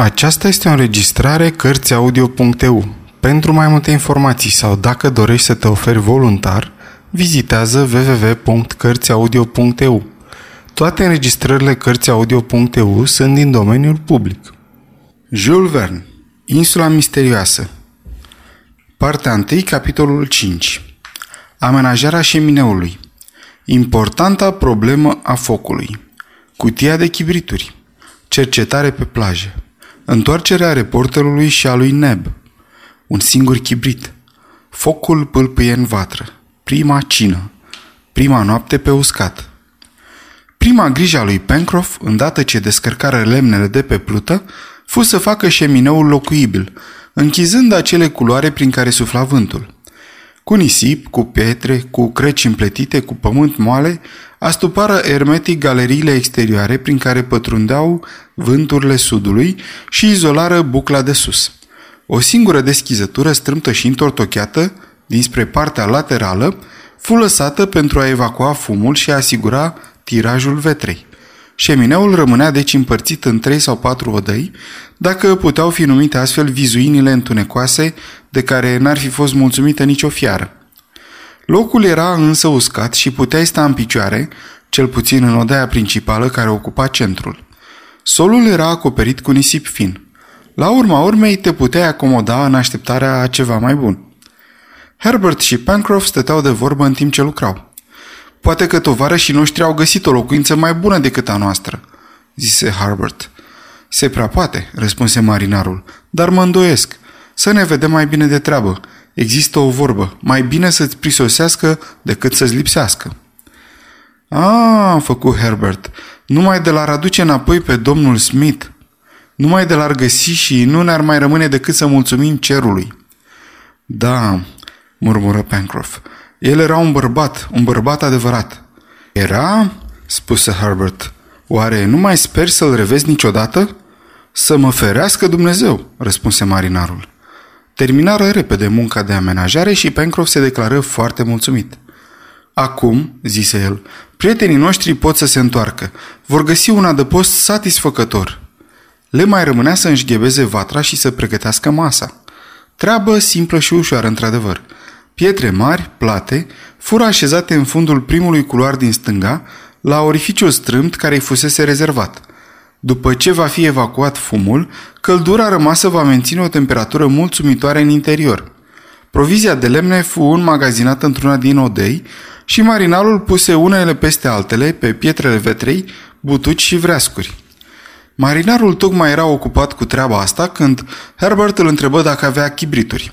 Aceasta este o înregistrare Cărțiaudio.eu. Pentru mai multe informații sau dacă dorești să te oferi voluntar, vizitează www.cărțiaudio.eu. Toate înregistrările Cărțiaudio.eu sunt din domeniul public. Jules Verne Insula misterioasă Partea 1, capitolul 5 Amenajarea șemineului Importanta problemă a focului Cutia de chibrituri Cercetare pe plajă Întoarcerea reporterului și a lui Neb. Un singur chibrit. Focul pâlpâie în vatră. Prima cină. Prima noapte pe uscat. Prima grijă a lui Pencroff, îndată ce descărcară lemnele de pe plută, fu să facă șemineul locuibil, închizând acele culoare prin care sufla vântul. Cu nisip, cu pietre, cu crăci împletite, cu pământ moale, astupară ermetic galeriile exterioare prin care pătrundeau vânturile sudului și izolară bucla de sus. O singură deschizătură strâmtă și întortocheată, dinspre partea laterală, fu lăsată pentru a evacua fumul și a asigura tirajul vetrei. Șemineul rămânea deci împărțit în trei sau patru odăi, dacă puteau fi numite astfel vizuinile întunecoase de care n-ar fi fost mulțumită nicio fiară. Locul era însă uscat și puteai sta în picioare, cel puțin în odaia principală care ocupa centrul. Solul era acoperit cu nisip fin. La urma urmei te puteai acomoda în așteptarea a ceva mai bun. Herbert și Pencroff stăteau de vorbă în timp ce lucrau. Poate că tovarășii noștri au găsit o locuință mai bună decât a noastră, zise Herbert. Se prea poate, răspunse marinarul, dar mă îndoiesc. Să ne vedem mai bine de treabă. Există o vorbă, mai bine să-ți prisosească decât să-ți lipsească. A, făcut Herbert, numai de l-ar aduce înapoi pe domnul Smith. Numai de l-ar găsi și nu ne-ar mai rămâne decât să mulțumim cerului. Da, murmură Pencroff. El era un bărbat, un bărbat adevărat. Era? spuse Herbert. Oare nu mai sper să-l revezi niciodată? Să mă ferească Dumnezeu, răspunse marinarul. Terminară repede munca de amenajare și Pencroff se declară foarte mulțumit. Acum, zise el, prietenii noștri pot să se întoarcă. Vor găsi un adăpost satisfăcător. Le mai rămânea să înșghebeze vatra și să pregătească masa. Treabă simplă și ușoară, într-adevăr. Pietre mari, plate, fură așezate în fundul primului culoar din stânga, la orificiul strâmt care îi fusese rezervat. După ce va fi evacuat fumul, căldura rămasă va menține o temperatură mulțumitoare în interior. Provizia de lemne fu înmagazinată într-una din odei și marinalul puse unele peste altele pe pietrele vetrei, butuci și vreascuri. Marinarul tocmai era ocupat cu treaba asta când Herbert îl întrebă dacă avea chibrituri.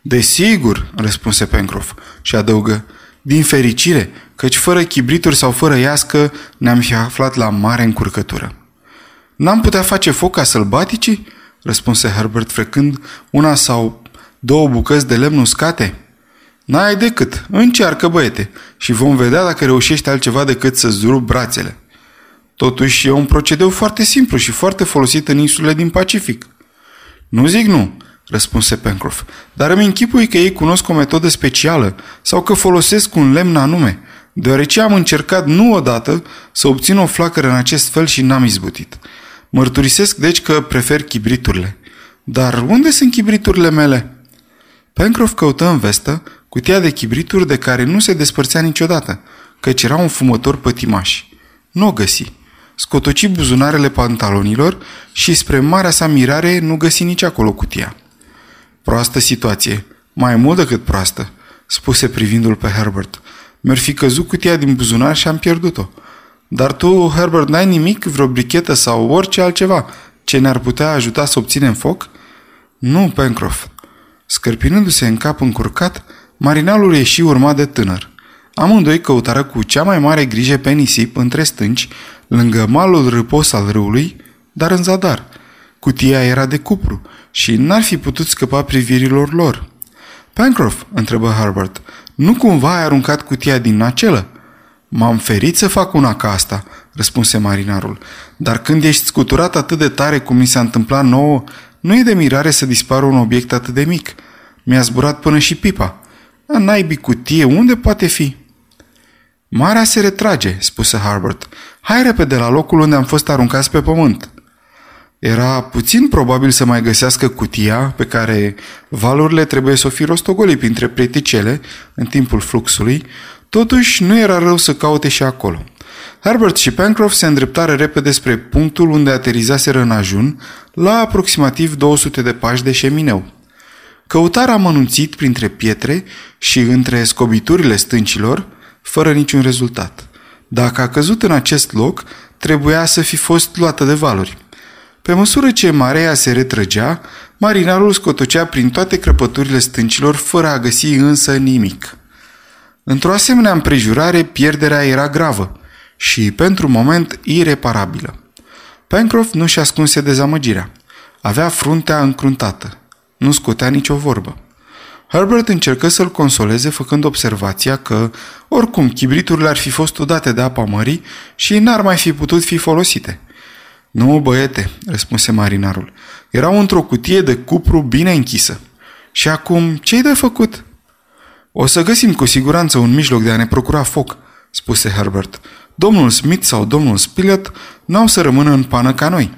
Desigur, răspunse Pencroff și adăugă, din fericire, căci fără chibrituri sau fără iască ne-am fi aflat la mare încurcătură. N-am putea face foc ca sălbaticii? răspunse Herbert frecând una sau două bucăți de lemn uscate. N-ai decât, încearcă băiete și vom vedea dacă reușești altceva decât să-ți rup brațele. Totuși e un procedeu foarte simplu și foarte folosit în insulele din Pacific. Nu zic nu, răspunse Pencroff, dar îmi închipui că ei cunosc o metodă specială sau că folosesc un lemn anume, deoarece am încercat nu odată să obțin o flacără în acest fel și n-am izbutit. Mărturisesc deci că prefer chibriturile. Dar unde sunt chibriturile mele? Pencroff căută în vestă cutia de chibrituri de care nu se despărțea niciodată, căci era un fumător pătimaș. Nu o găsi. Scotoci buzunarele pantalonilor și spre marea sa mirare nu găsi nici acolo cutia. Proastă situație, mai mult decât proastă, spuse privindul pe Herbert. Mi-ar fi căzut cutia din buzunar și am pierdut-o. Dar tu, Herbert, n-ai nimic, vreo brichetă sau orice altceva ce ne-ar putea ajuta să obținem foc? Nu, Pencroff. Scărpinându-se în cap încurcat, marinalul ieși urmat de tânăr. Amândoi căutară cu cea mai mare grijă pe nisip între stânci, lângă malul râpos al râului, dar în zadar. Cutia era de cupru și n-ar fi putut scăpa privirilor lor. Pencroff, întrebă Herbert, nu cumva ai aruncat cutia din acelă? M-am ferit să fac una ca asta, răspunse marinarul. Dar când ești scuturat atât de tare cum mi s-a întâmplat nouă, nu e de mirare să dispară un obiect atât de mic. Mi-a zburat până și pipa. A naibii cutie, unde poate fi? Marea se retrage, spuse Harbert. Hai repede la locul unde am fost aruncați pe pământ. Era puțin probabil să mai găsească cutia pe care valurile trebuie să o fi rostogoli printre preticele în timpul fluxului, totuși nu era rău să caute și acolo. Herbert și Pencroff se îndreptară repede spre punctul unde aterizaseră în ajun, la aproximativ 200 de pași de șemineu. Căutarea a mănunțit printre pietre și între scobiturile stâncilor, fără niciun rezultat. Dacă a căzut în acest loc, trebuia să fi fost luată de valuri. Pe măsură ce marea se retrăgea, marinarul scotocea prin toate crăpăturile stâncilor fără a găsi însă nimic. Într-o asemenea împrejurare, pierderea era gravă și, pentru moment, ireparabilă. Pencroff nu și ascunse dezamăgirea. Avea fruntea încruntată. Nu scotea nicio vorbă. Herbert încercă să-l consoleze făcând observația că, oricum, chibriturile ar fi fost udate de apa mării și n-ar mai fi putut fi folosite. Nu, băiete, răspunse marinarul. Erau într-o cutie de cupru bine închisă. Și acum, ce-i de făcut? O să găsim cu siguranță un mijloc de a ne procura foc, spuse Herbert. Domnul Smith sau domnul Spilett n-au să rămână în pană ca noi.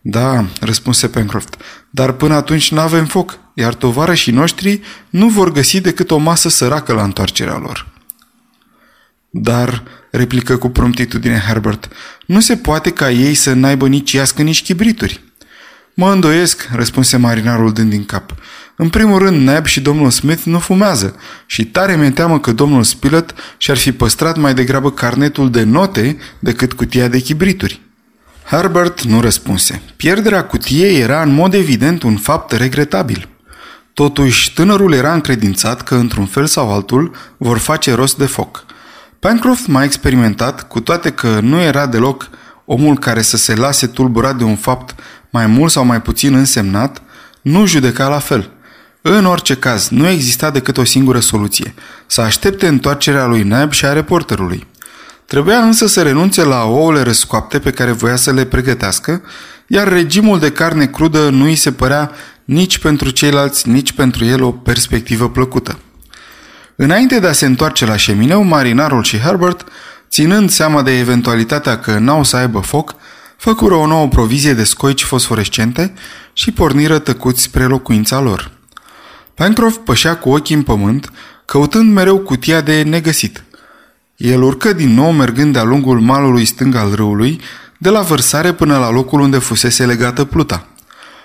Da, răspunse Pencroft, dar până atunci nu avem foc, iar tovarășii noștri nu vor găsi decât o masă săracă la întoarcerea lor. Dar, replică cu promptitudine Herbert, nu se poate ca ei să n-aibă nici iască, nici chibrituri. Mă îndoiesc, răspunse marinarul dând din cap. În primul rând, Neb și domnul Smith nu fumează și tare mi teamă că domnul Spilett și-ar fi păstrat mai degrabă carnetul de note decât cutia de chibrituri. Herbert nu răspunse. Pierderea cutiei era în mod evident un fapt regretabil. Totuși, tânărul era încredințat că, într-un fel sau altul, vor face rost de foc. Pencroff m-a experimentat, cu toate că nu era deloc omul care să se lase tulburat de un fapt mai mult sau mai puțin însemnat, nu judeca la fel. În orice caz, nu exista decât o singură soluție, să aștepte întoarcerea lui Neb și a reporterului. Trebuia însă să renunțe la ouăle răscoapte pe care voia să le pregătească, iar regimul de carne crudă nu îi se părea nici pentru ceilalți, nici pentru el o perspectivă plăcută. Înainte de a se întoarce la șemineu, marinarul și Herbert, ținând seama de eventualitatea că n-au să aibă foc, făcură o nouă provizie de scoici fosforescente și porniră tăcuți spre locuința lor. Pencroff pășea cu ochii în pământ, căutând mereu cutia de negăsit. El urcă din nou mergând de-a lungul malului stâng al râului, de la vărsare până la locul unde fusese legată pluta.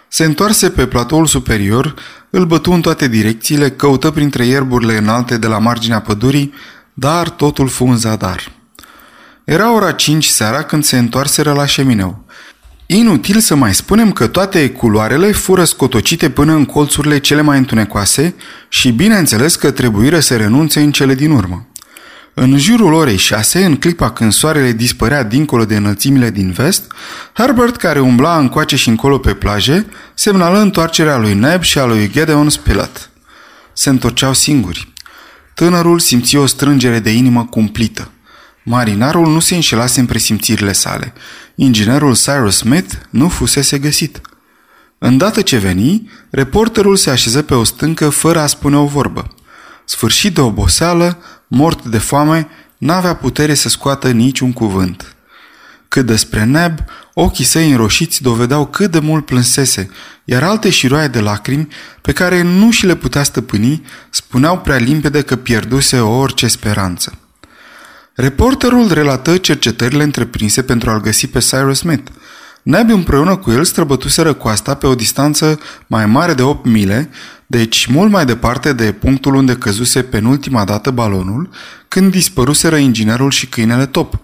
Se întoarse pe platoul superior, îl bătu în toate direcțiile, căută printre ierburile înalte de la marginea pădurii, dar totul fu în zadar. Era ora cinci seara când se întoarseră la șemineu. Inutil să mai spunem că toate culoarele fură scotocite până în colțurile cele mai întunecoase și bineînțeles că trebuire să renunțe în cele din urmă. În jurul orei șase, în clipa când soarele dispărea dincolo de înălțimile din vest, Herbert, care umbla încoace și încolo pe plaje, semnală întoarcerea lui Neb și a lui Gedeon Spilett. Se întorceau singuri. Tânărul simți o strângere de inimă cumplită. Marinarul nu se înșelase în presimțirile sale. Inginerul Cyrus Smith nu fusese găsit. Îndată ce veni, reporterul se așeză pe o stâncă fără a spune o vorbă. Sfârșit de oboseală, mort de foame, n-avea putere să scoată niciun cuvânt. Cât despre Neb, ochii săi înroșiți dovedeau cât de mult plânsese, iar alte șiroaie de lacrimi, pe care nu și le putea stăpâni, spuneau prea limpede că pierduse orice speranță. Reporterul relată cercetările întreprinse pentru a-l găsi pe Cyrus Smith. Neb împreună cu el străbătuseră coasta pe o distanță mai mare de 8 mile, deci mult mai departe de punctul unde căzuse penultima dată balonul, când dispăruseră inginerul și câinele top.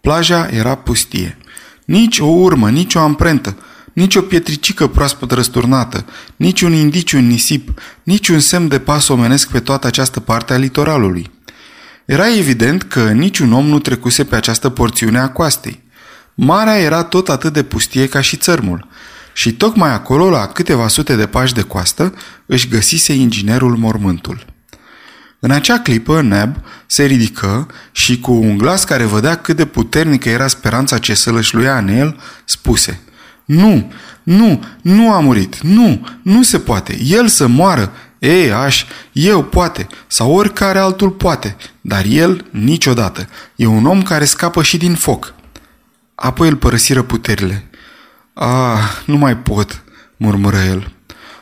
Plaja era pustie. Nici o urmă, nici o amprentă, nici o pietricică proaspăt răsturnată, nici un indiciu în nisip, nici un semn de pas omenesc pe toată această parte a litoralului. Era evident că niciun om nu trecuse pe această porțiune a coastei. Marea era tot atât de pustie ca și țărmul și tocmai acolo, la câteva sute de pași de coastă, își găsise inginerul mormântul. În acea clipă, Neb se ridică și cu un glas care vădea cât de puternică era speranța ce să lășluia în el, spuse Nu, nu, nu a murit, nu, nu se poate, el să moară, ei, aș, eu poate, sau oricare altul poate, dar el niciodată. E un om care scapă și din foc. Apoi îl părăsiră puterile. Ah, nu mai pot, murmură el.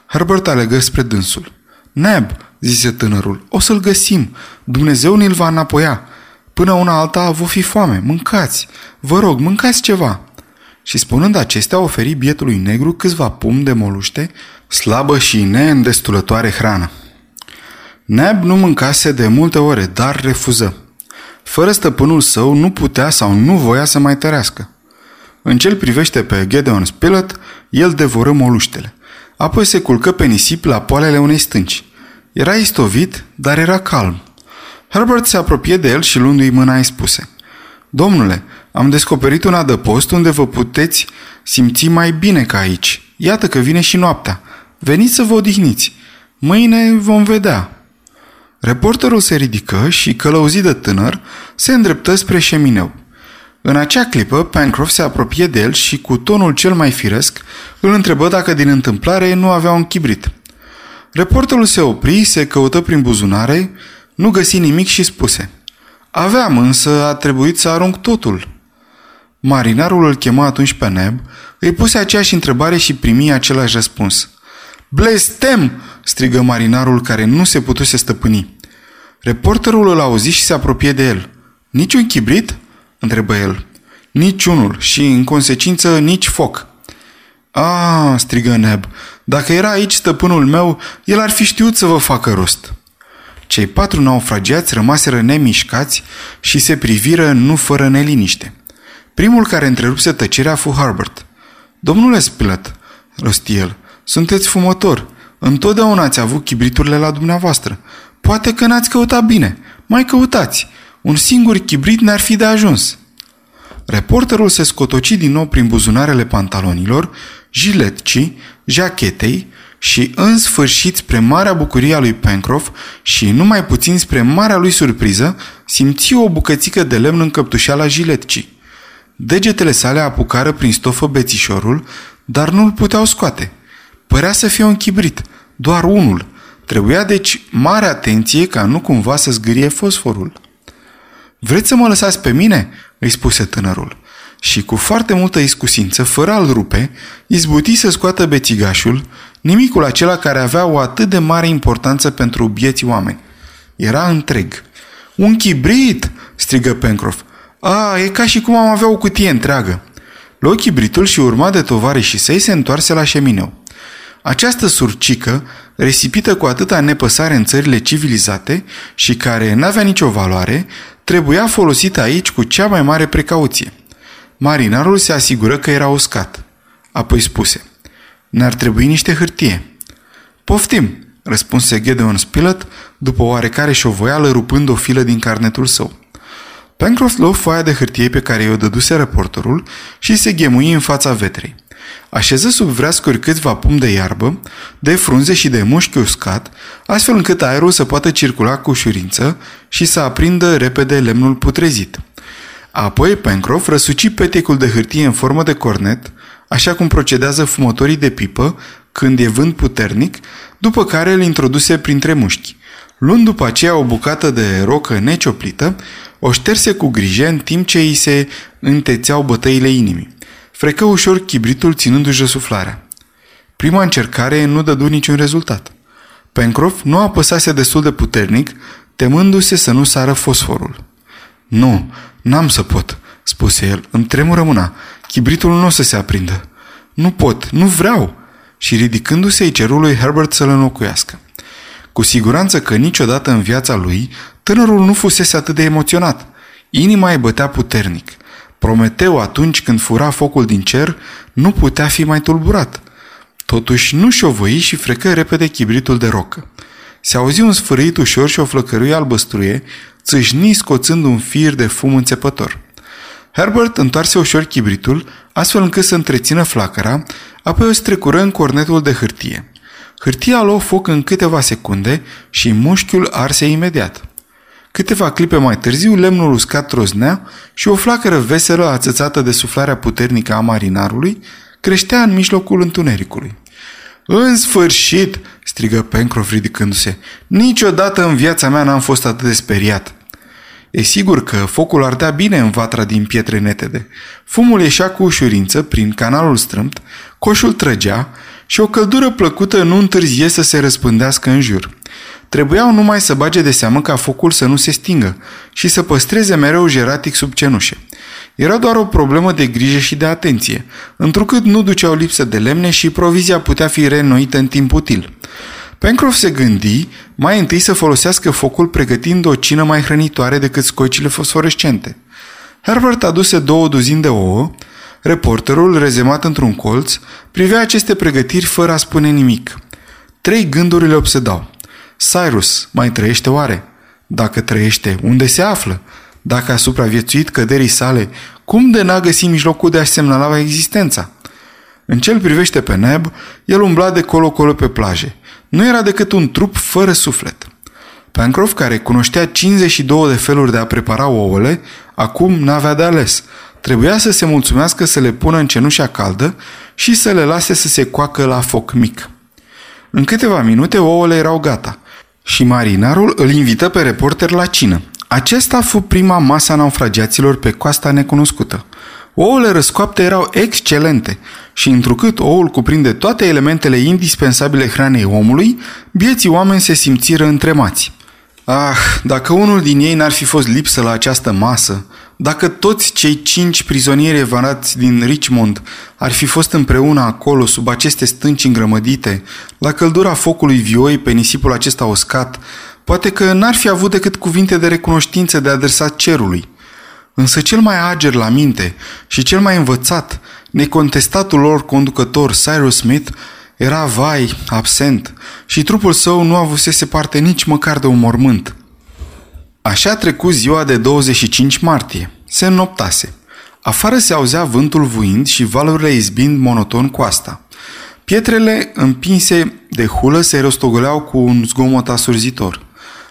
Herbert alegă spre dânsul. Neb, zise tânărul, o să-l găsim. Dumnezeu ne-l va înapoia. Până una alta vă fi foame. Mâncați. Vă rog, mâncați ceva. Și spunând acestea, oferi bietului negru câțiva pum de moluște, slabă și neîndestulătoare hrană. Neb nu mâncase de multe ore, dar refuză. Fără stăpânul său nu putea sau nu voia să mai tărească. În cel privește pe Gedeon Spilett, el devoră moluștele. Apoi se culcă pe nisip la poalele unei stânci. Era istovit, dar era calm. Herbert se apropie de el și luându-i mâna îi spuse Domnule, am descoperit un adăpost unde vă puteți simți mai bine ca aici. Iată că vine și noaptea. Veniți să vă odihniți. Mâine vom vedea. Reporterul se ridică și, călăuzit de tânăr, se îndreptă spre șemineu. În acea clipă, Pencroff se apropie de el și, cu tonul cel mai firesc, îl întrebă dacă din întâmplare nu avea un chibrit. Reporterul se opri, se căută prin buzunare, nu găsi nimic și spuse Aveam, însă a trebuit să arunc totul. Marinarul îl chemă atunci pe Neb, îi puse aceeași întrebare și primi același răspuns. Blestem! strigă marinarul care nu se putuse stăpâni. Reporterul îl auzi și se apropie de el. Niciun chibrit? întrebă el. Niciunul și, în consecință, nici foc. A, strigă Neb, dacă era aici stăpânul meu, el ar fi știut să vă facă rost. Cei patru naufragiați rămaseră nemișcați și se priviră nu fără neliniște. Primul care întrerupse tăcerea fu Harbert. Domnule Spilett, rosti el, sunteți fumător. Întotdeauna ați avut chibriturile la dumneavoastră. Poate că n-ați căutat bine. Mai căutați. Un singur chibrit ne-ar fi de ajuns. Reporterul se scotoci din nou prin buzunarele pantalonilor, jiletcii, jachetei și în sfârșit spre marea bucurie a lui Pencroff și numai puțin spre marea lui surpriză, simți o bucățică de lemn în căptușeala jiletcii. Degetele sale apucară prin stofă bețișorul, dar nu-l puteau scoate. Părea să fie un chibrit, doar unul. Trebuia deci mare atenție ca nu cumva să zgârie fosforul. Vreți să mă lăsați pe mine?" îi spuse tânărul. Și cu foarte multă iscusință, fără a-l rupe, izbuti să scoată bețigașul, nimicul acela care avea o atât de mare importanță pentru bieții oameni. Era întreg. Un chibrit!" strigă Pencroff. A, e ca și cum am avea o cutie întreagă. Luă chibritul și urma de tovarășii săi se întoarse la șemineu. Această surcică, resipită cu atâta nepăsare în țările civilizate și care n-avea nicio valoare, trebuia folosită aici cu cea mai mare precauție. Marinarul se asigură că era uscat. Apoi spuse, ne-ar trebui niște hârtie. Poftim, răspunse Gedeon Spilett după oarecare șovoială rupând o filă din carnetul său. Pencroft luă foaia de hârtie pe care i-o dăduse reporterul și se ghemui în fața vetrei. Așeză sub vreascuri câțiva pum de iarbă, de frunze și de mușchi uscat, astfel încât aerul să poată circula cu ușurință și să aprindă repede lemnul putrezit. Apoi Pencroff răsuci petecul de hârtie în formă de cornet, așa cum procedează fumătorii de pipă când e vânt puternic, după care îl introduse printre mușchi. Luând după aceea o bucată de rocă necioplită, o șterse cu grijă în timp ce îi se întețeau bătăile inimii. Frecă ușor chibritul ținându-și răsuflarea. Prima încercare nu dădu niciun rezultat. Pencroff nu apăsase destul de puternic, temându-se să nu sară fosforul. Nu, n-am să pot, spuse el. Îmi tremură mâna. Chibritul nu o să se aprindă. Nu pot, nu vreau. Și ridicându-se, îi ceru lui Herbert să-l înlocuiască. Cu siguranță că niciodată în viața lui, tânărul nu fusese atât de emoționat. Inima îi bătea puternic. Prometeu, atunci când fura focul din cer, nu putea fi mai tulburat. Totuși nu șovăi și frecă repede chibritul de rocă. Se auzi un sfârâit ușor și o flăcăruie albăstruie, țâșni scoțând un fir de fum înțepător. Herbert întoarse ușor chibritul, astfel încât să întrețină flacăra, apoi o strecură în cornetul de hârtie. Hârtia luă foc în câteva secunde și mușchiul arse imediat. Câteva clipe mai târziu, lemnul uscat troznea și o flacără veselă ațățată de suflarea puternică a marinarului creștea în mijlocul întunericului. În sfârșit!" strigă Pencroff ridicându-se. Niciodată în viața mea n-am fost atât de speriat." E sigur că focul ardea bine în vatra din pietre netede. Fumul ieșea cu ușurință prin canalul strâmt, coșul trăgea și o căldură plăcută nu întârzie să se răspândească în jur. Trebuiau numai să bage de seamă ca focul să nu se stingă și să păstreze mereu jeratic sub cenușe. Era doar o problemă de grijă și de atenție, întrucât nu duceau lipsă de lemne și provizia putea fi reînnoită în timp util. Pencroff se gândi mai întâi să folosească focul pregătind o cină mai hrănitoare decât scoicile fosforescente. Herbert aduse două duzini de ouă, reporterul, rezemat într-un colț, privea aceste pregătiri fără a spune nimic. Trei gânduri le obsedau. Cyrus mai trăiește oare? Dacă trăiește, unde se află? Dacă a supraviețuit căderii sale, cum de n-a găsit mijlocul de a semnala existența? În cel privește pe Neb, el umbla de colo-colo pe plaje. Nu era decât un trup fără suflet. Pencroff, care cunoștea 52 de feluri de a prepara ouăle, acum n-avea de ales. Trebuia să se mulțumească să le pună în cenușa caldă și să le lase să se coacă la foc mic. În câteva minute ouăle erau gata și marinarul îl invită pe reporter la cină. Acesta fu prima masa naufragiaților pe coasta necunoscută. Ouăle răscoapte erau excelente și întrucât oul cuprinde toate elementele indispensabile hranei omului, bieții oameni se simțiră întremați. Ah, dacă unul din ei n-ar fi fost lipsă la această masă, dacă toți cei cinci prizonieri evarați din Richmond ar fi fost împreună acolo, sub aceste stânci îngrămădite, la căldura focului vioi pe nisipul acesta uscat, poate că n-ar fi avut decât cuvinte de recunoștință de adresat cerului. Însă cel mai ager la minte și cel mai învățat, necontestatul lor conducător Cyrus Smith, era vai, absent, și trupul său nu avusese parte nici măcar de un mormânt. Așa trecu ziua de 25 martie. Se înnoptase. Afară se auzea vântul vuind și valurile izbind monoton coasta. Pietrele împinse de hulă se rostogoleau cu un zgomot asurzitor.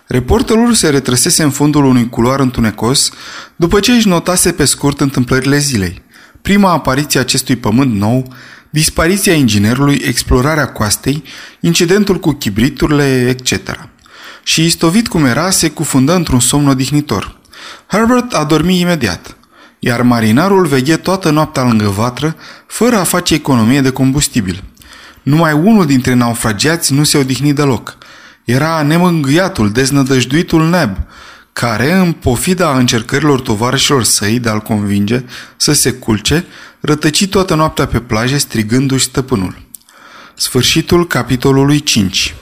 Reporterul se retrăsese în fundul unui culoar întunecos după ce își notase pe scurt întâmplările zilei. Prima apariție a acestui pământ nou, dispariția inginerului, explorarea coastei, incidentul cu chibriturile, etc. Și istovit cum era, se cufundă într-un somn odihnitor. Herbert a dormit imediat, iar marinarul veghe toată noaptea lângă vatră, fără a face economie de combustibil. Numai unul dintre naufragiați nu se odihni deloc – era nemângâiatul, deznădăjduitul neb, care, în pofida încercărilor tovarășilor săi de a-l convinge să se culce, rătăci toată noaptea pe plaje strigându-și stăpânul. Sfârșitul capitolului 5